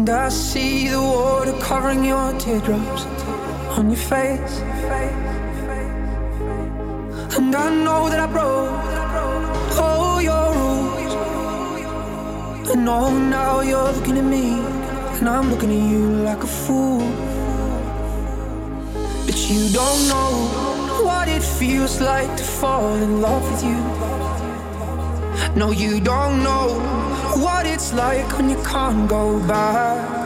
And I see the water covering your teardrops on your face. And I know that I broke all your rules. I know oh, now you're looking at me, and I'm looking at you like a fool. But you don't know what it feels like to fall in love with you. No, you don't know what it's like when you can't go back.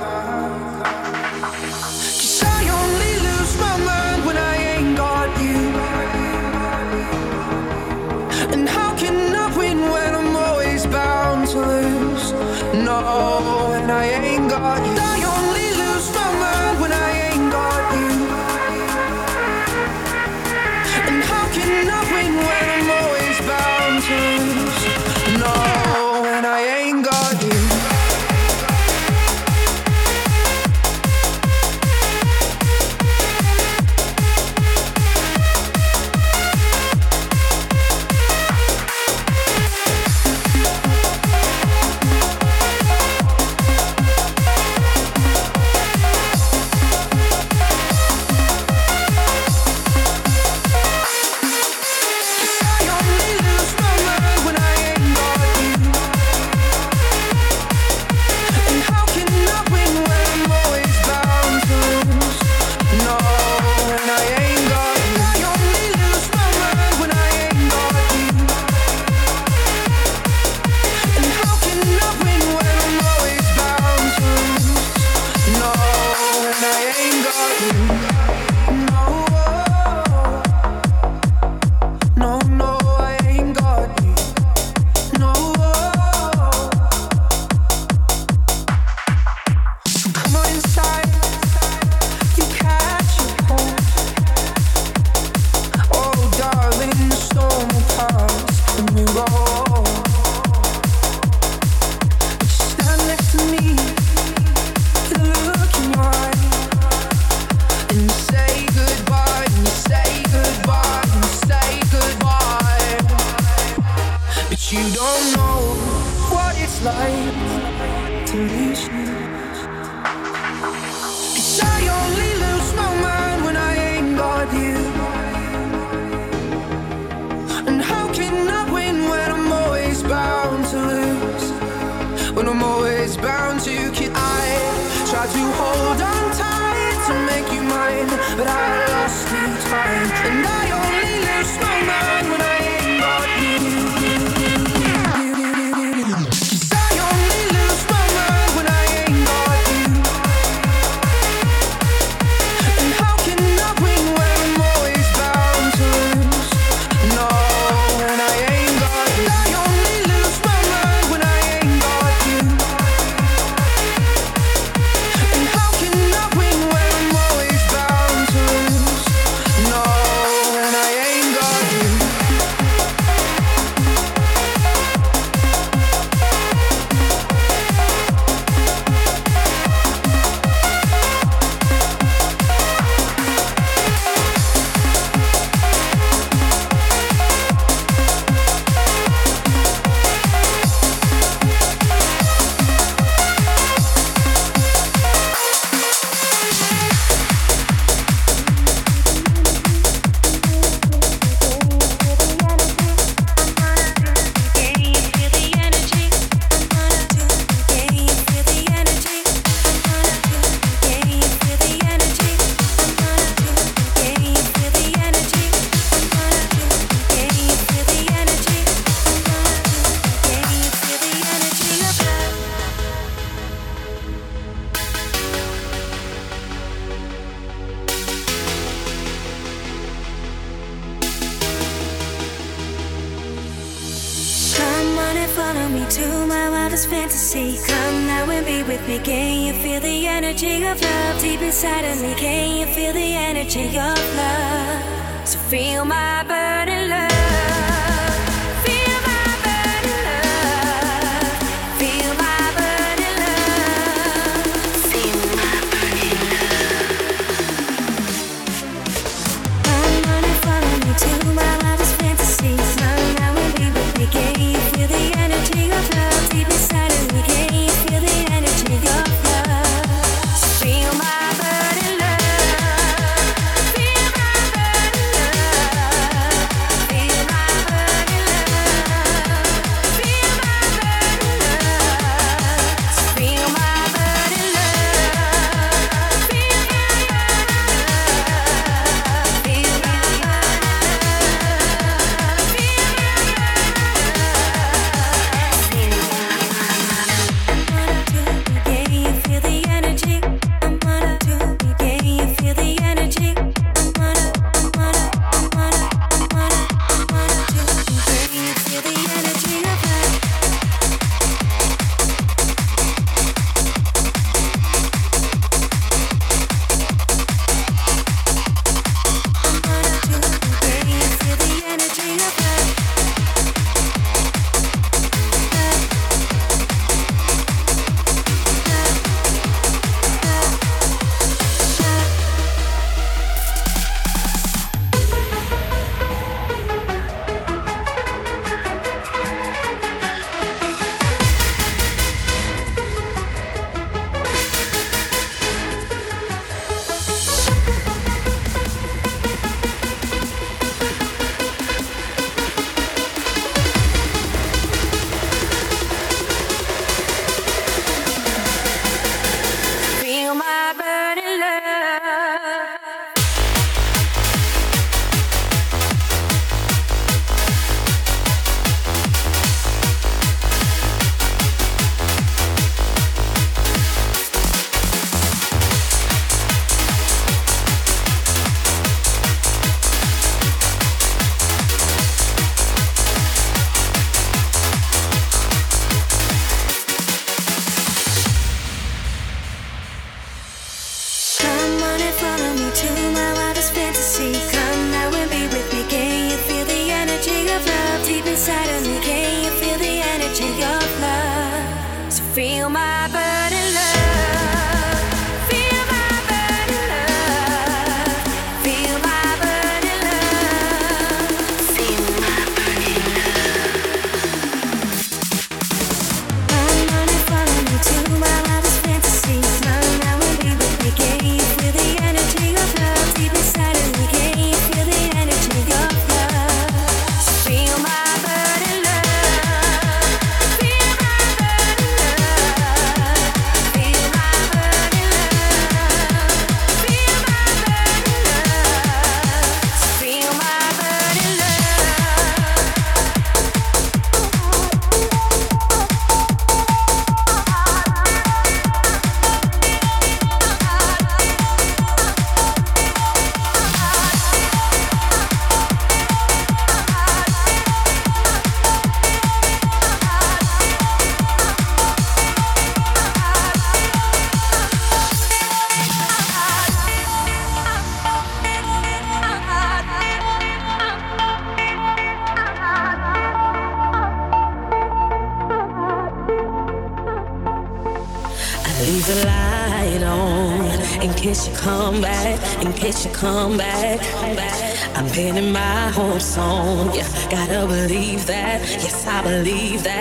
Believe that.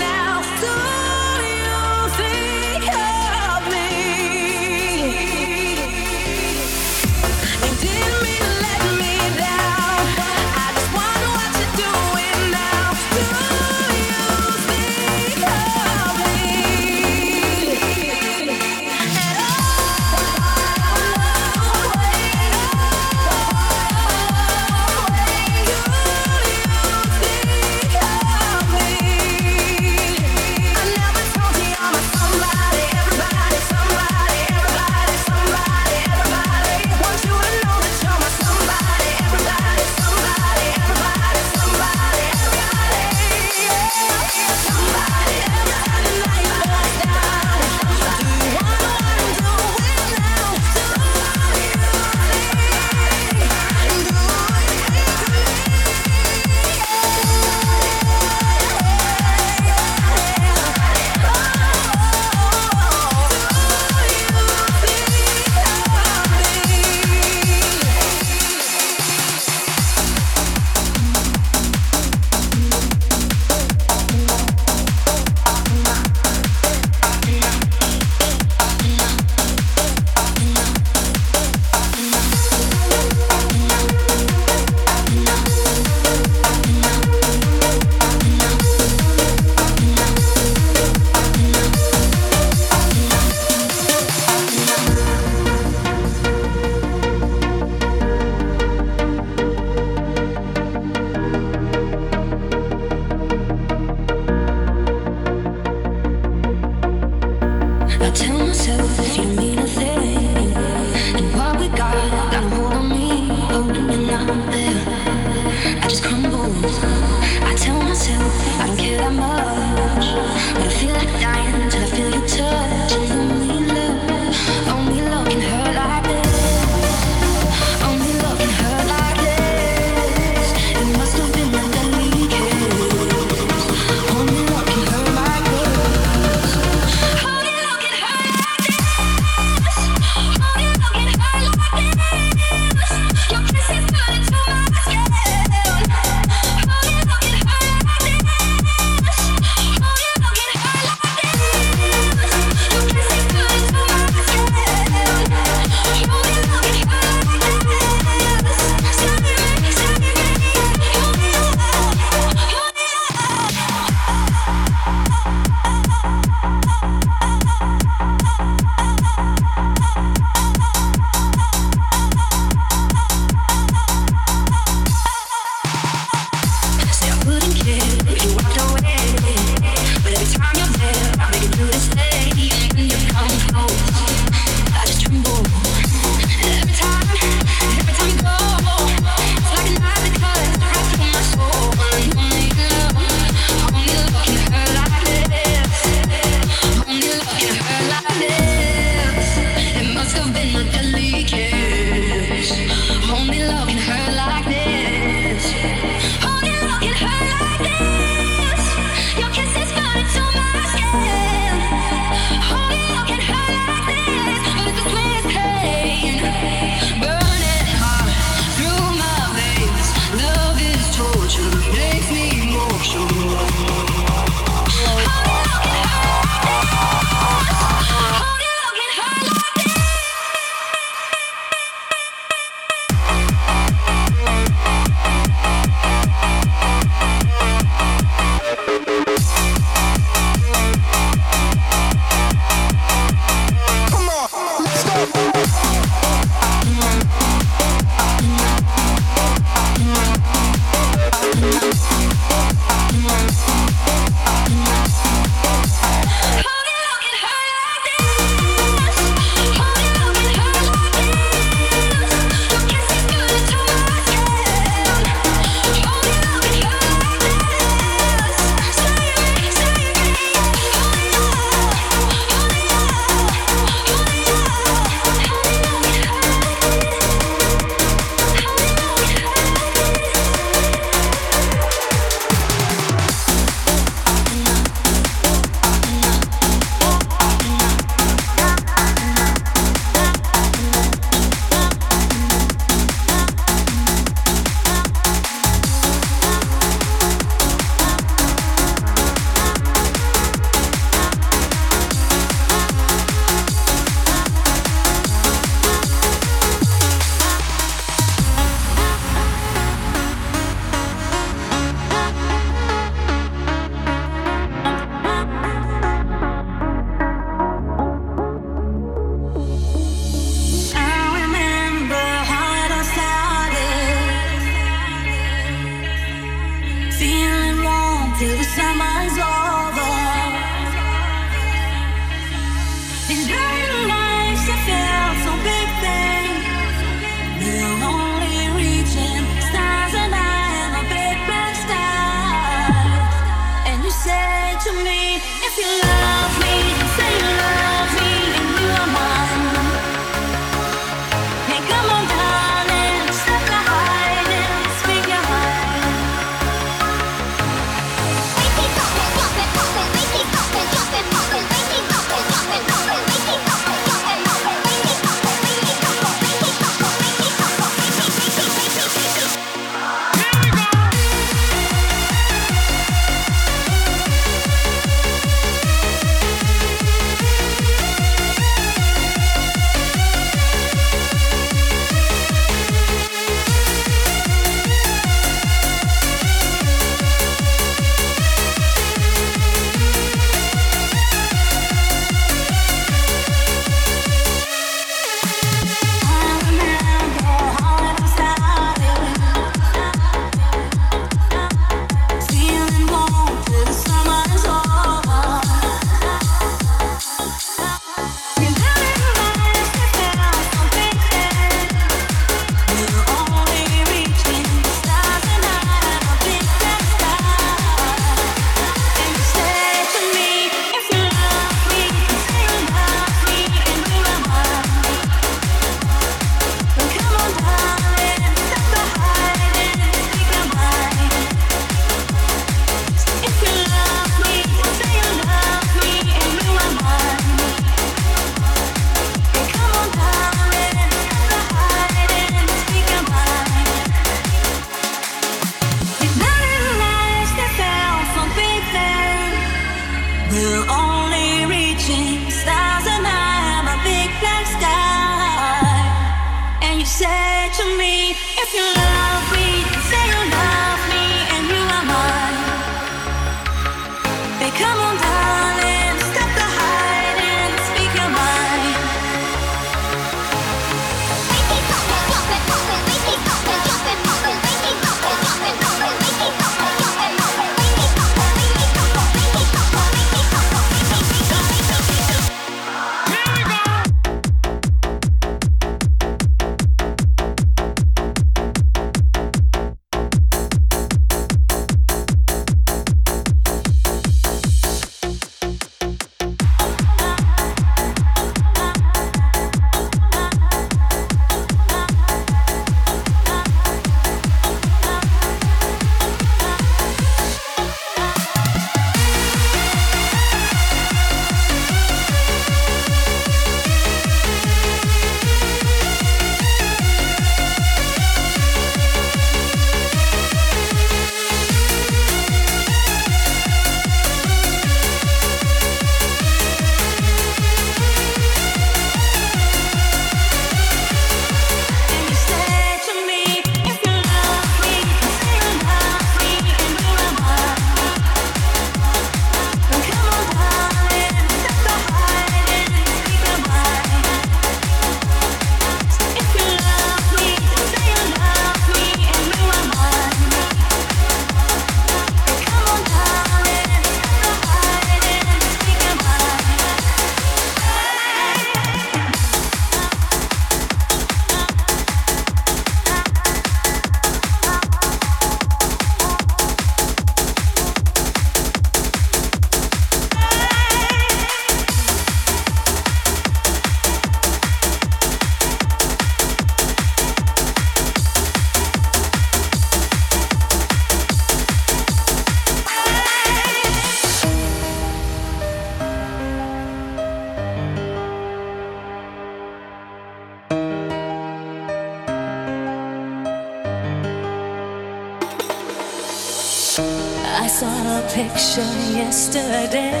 yesterday.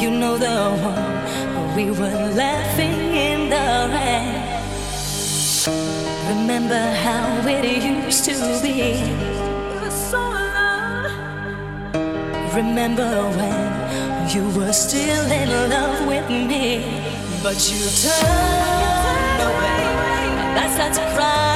You know the one we were laughing in the rain. Remember how it used to be. Remember when you were still in love with me, but you turned away. That's not to cry.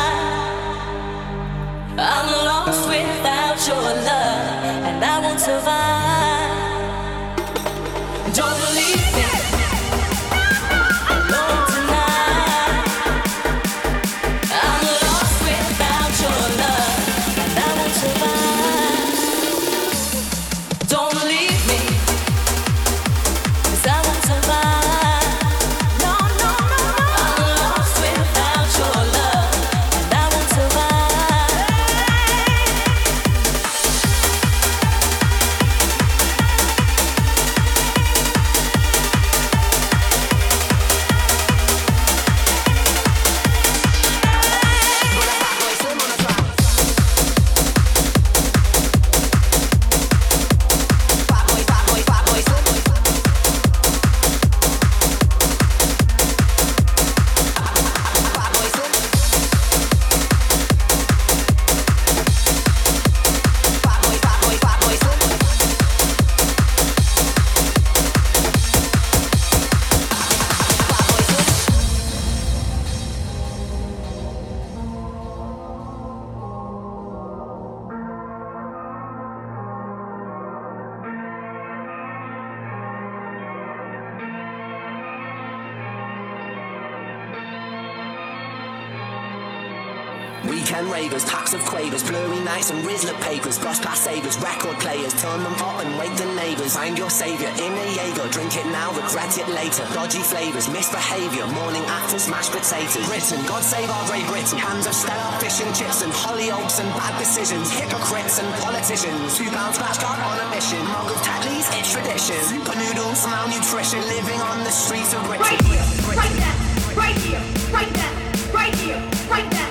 Weekend ravers, packs of quavers, blurry nights and Rizla papers, bus pass savers, record players, turn them hot and wake the neighbours. Find your saviour in a Jaeger, drink it now, regret it later. Dodgy flavours, misbehaviour, morning after smashed potatoes. Britain, God save our Great Britain. Hands of Stella, fish and chips and hollyoaks and bad decisions, hypocrites and politicians. Two pounds back on a mission, mug of Tetley's, tradition. Super noodles, malnutrition, living on the streets of Britain. Right here, right there, right here, right there, right here, right there.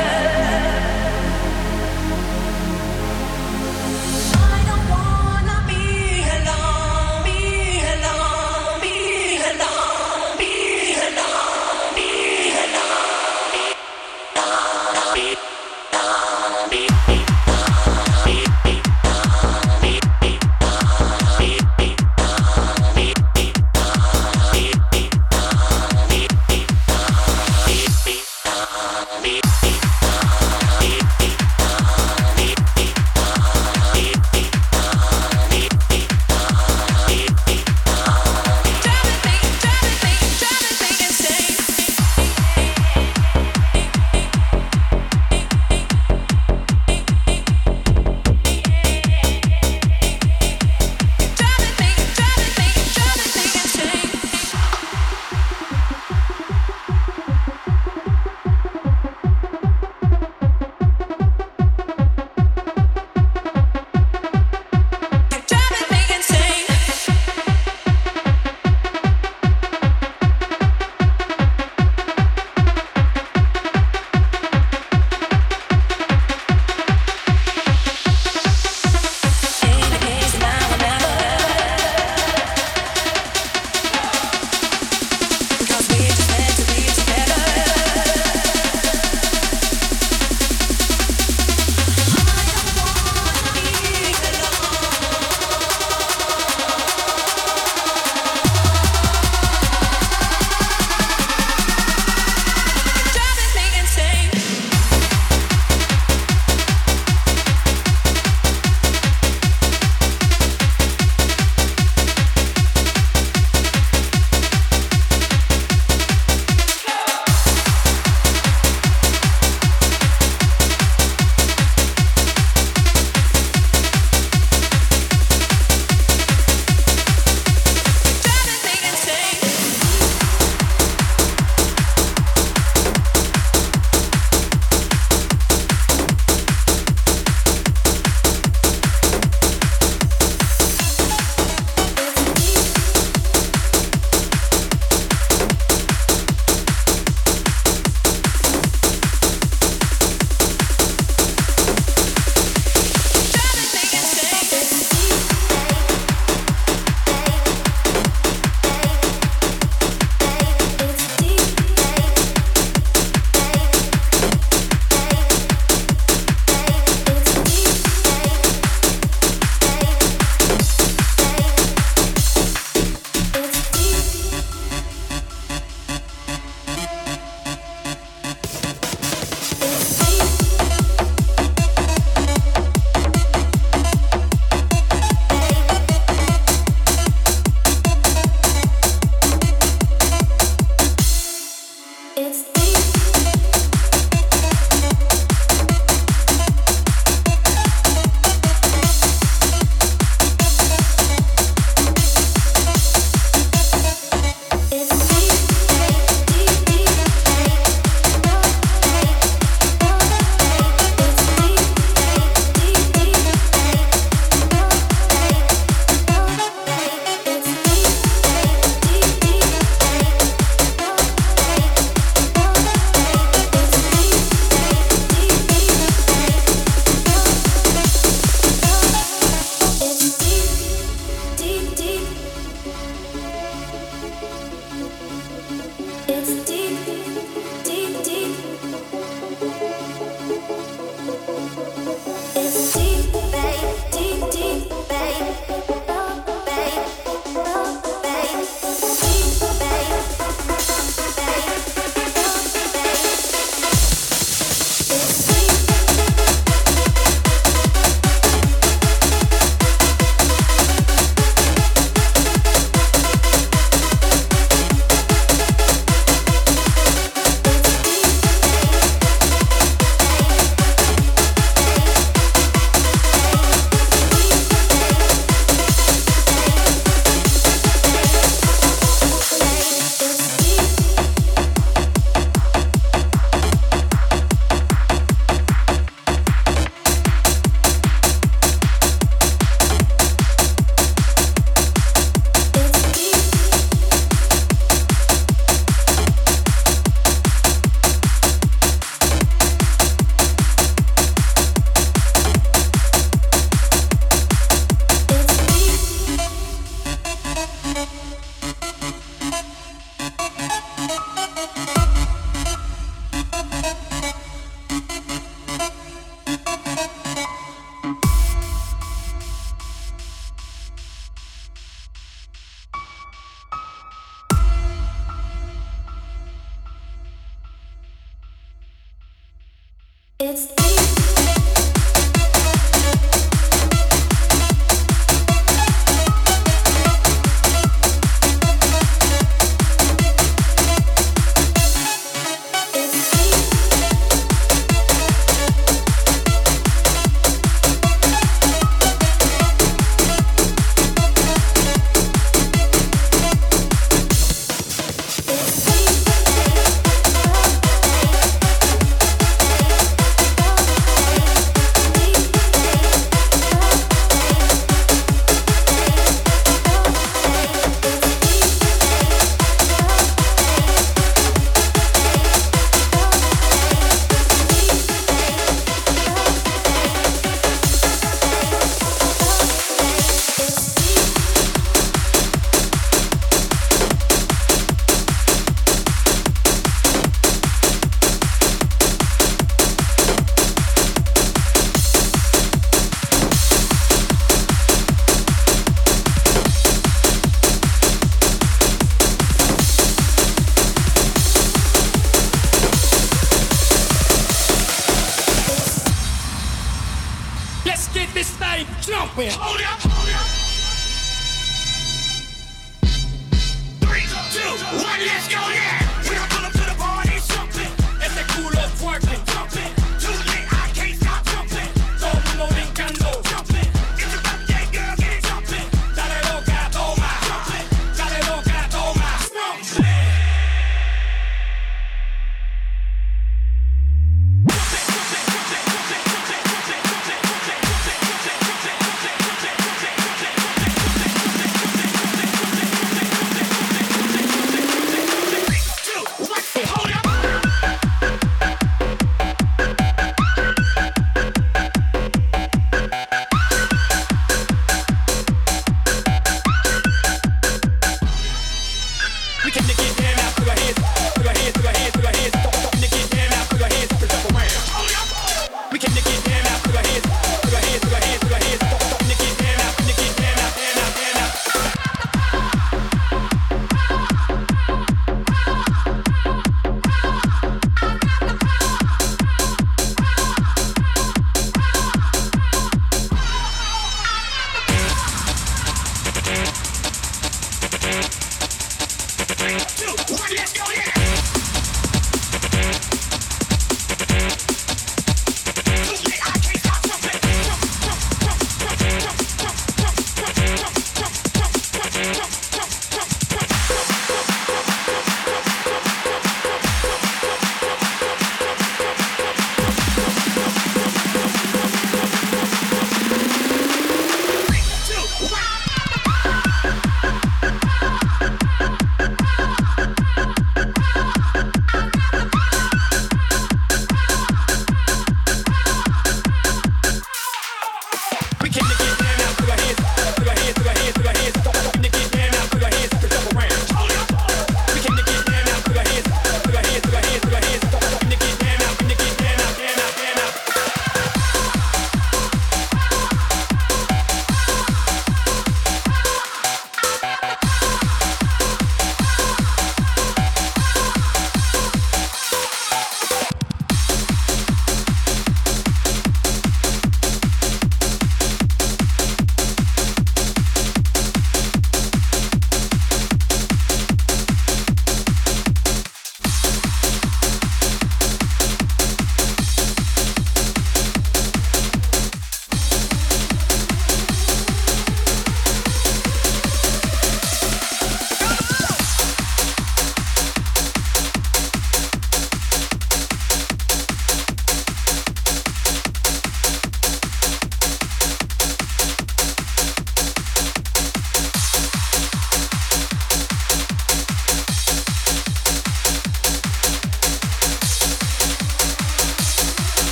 kid.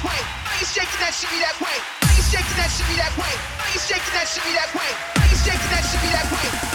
that way? Are you shaking that shit that way? Are you shaking that shit that way? Are you shaking that shit that way? Are you shaking that shit that way?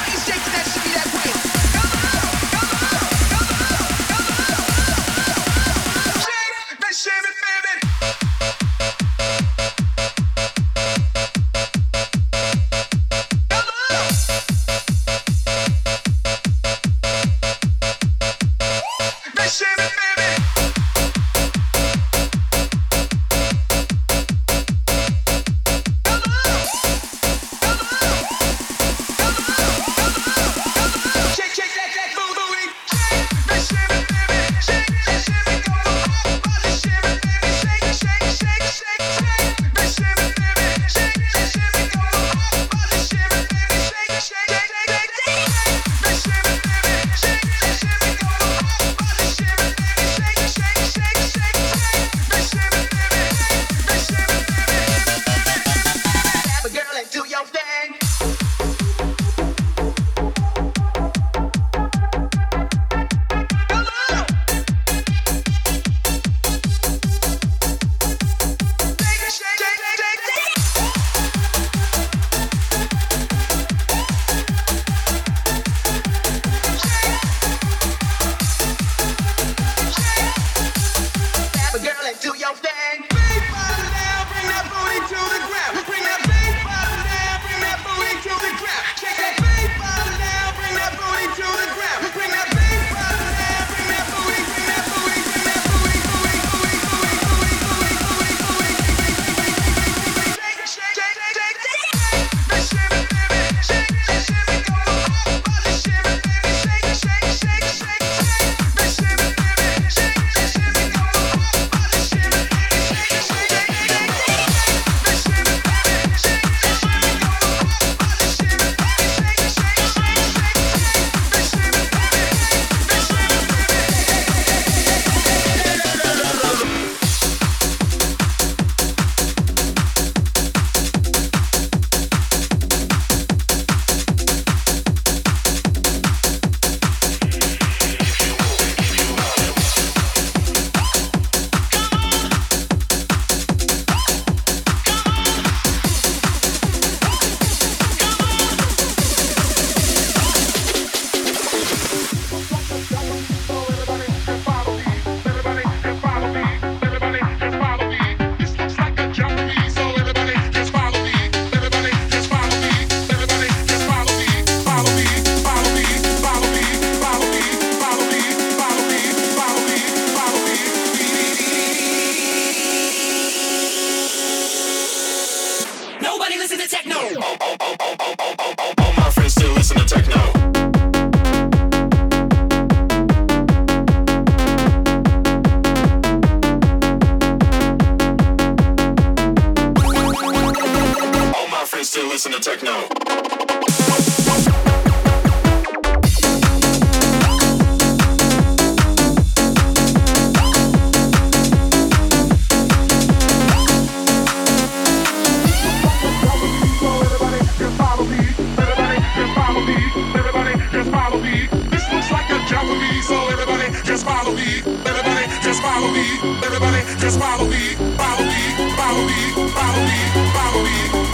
everybody just follow me, follow me, follow me, follow me, follow me.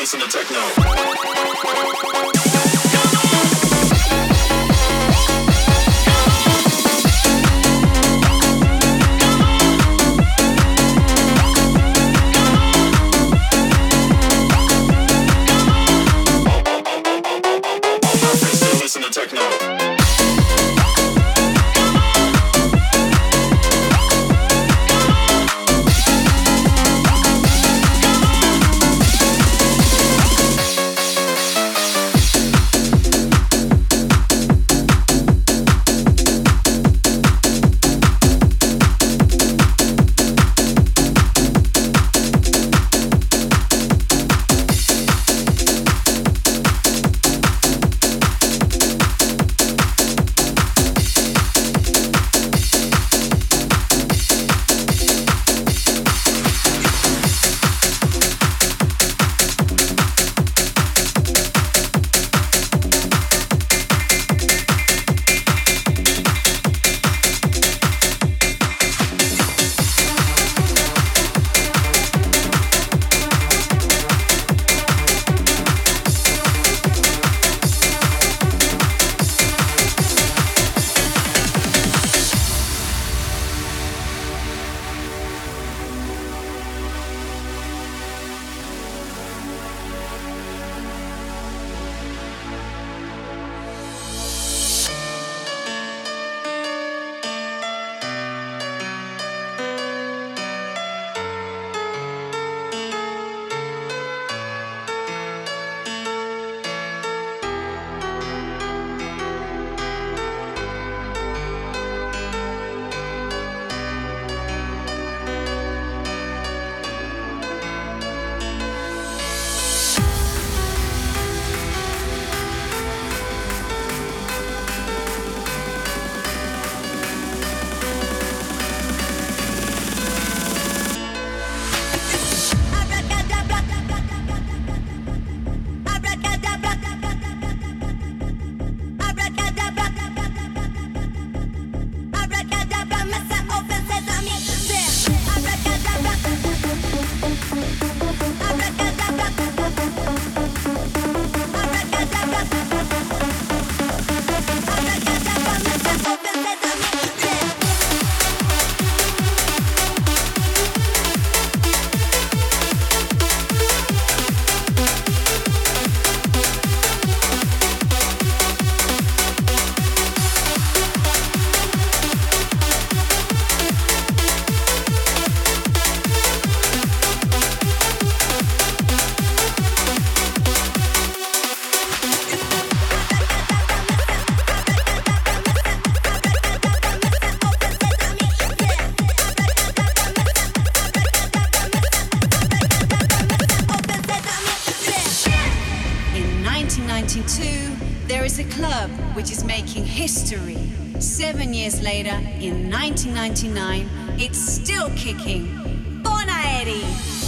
listen to techno. Is a club which is making history. Seven years later, in 1999, it's still kicking. Pont Aeri!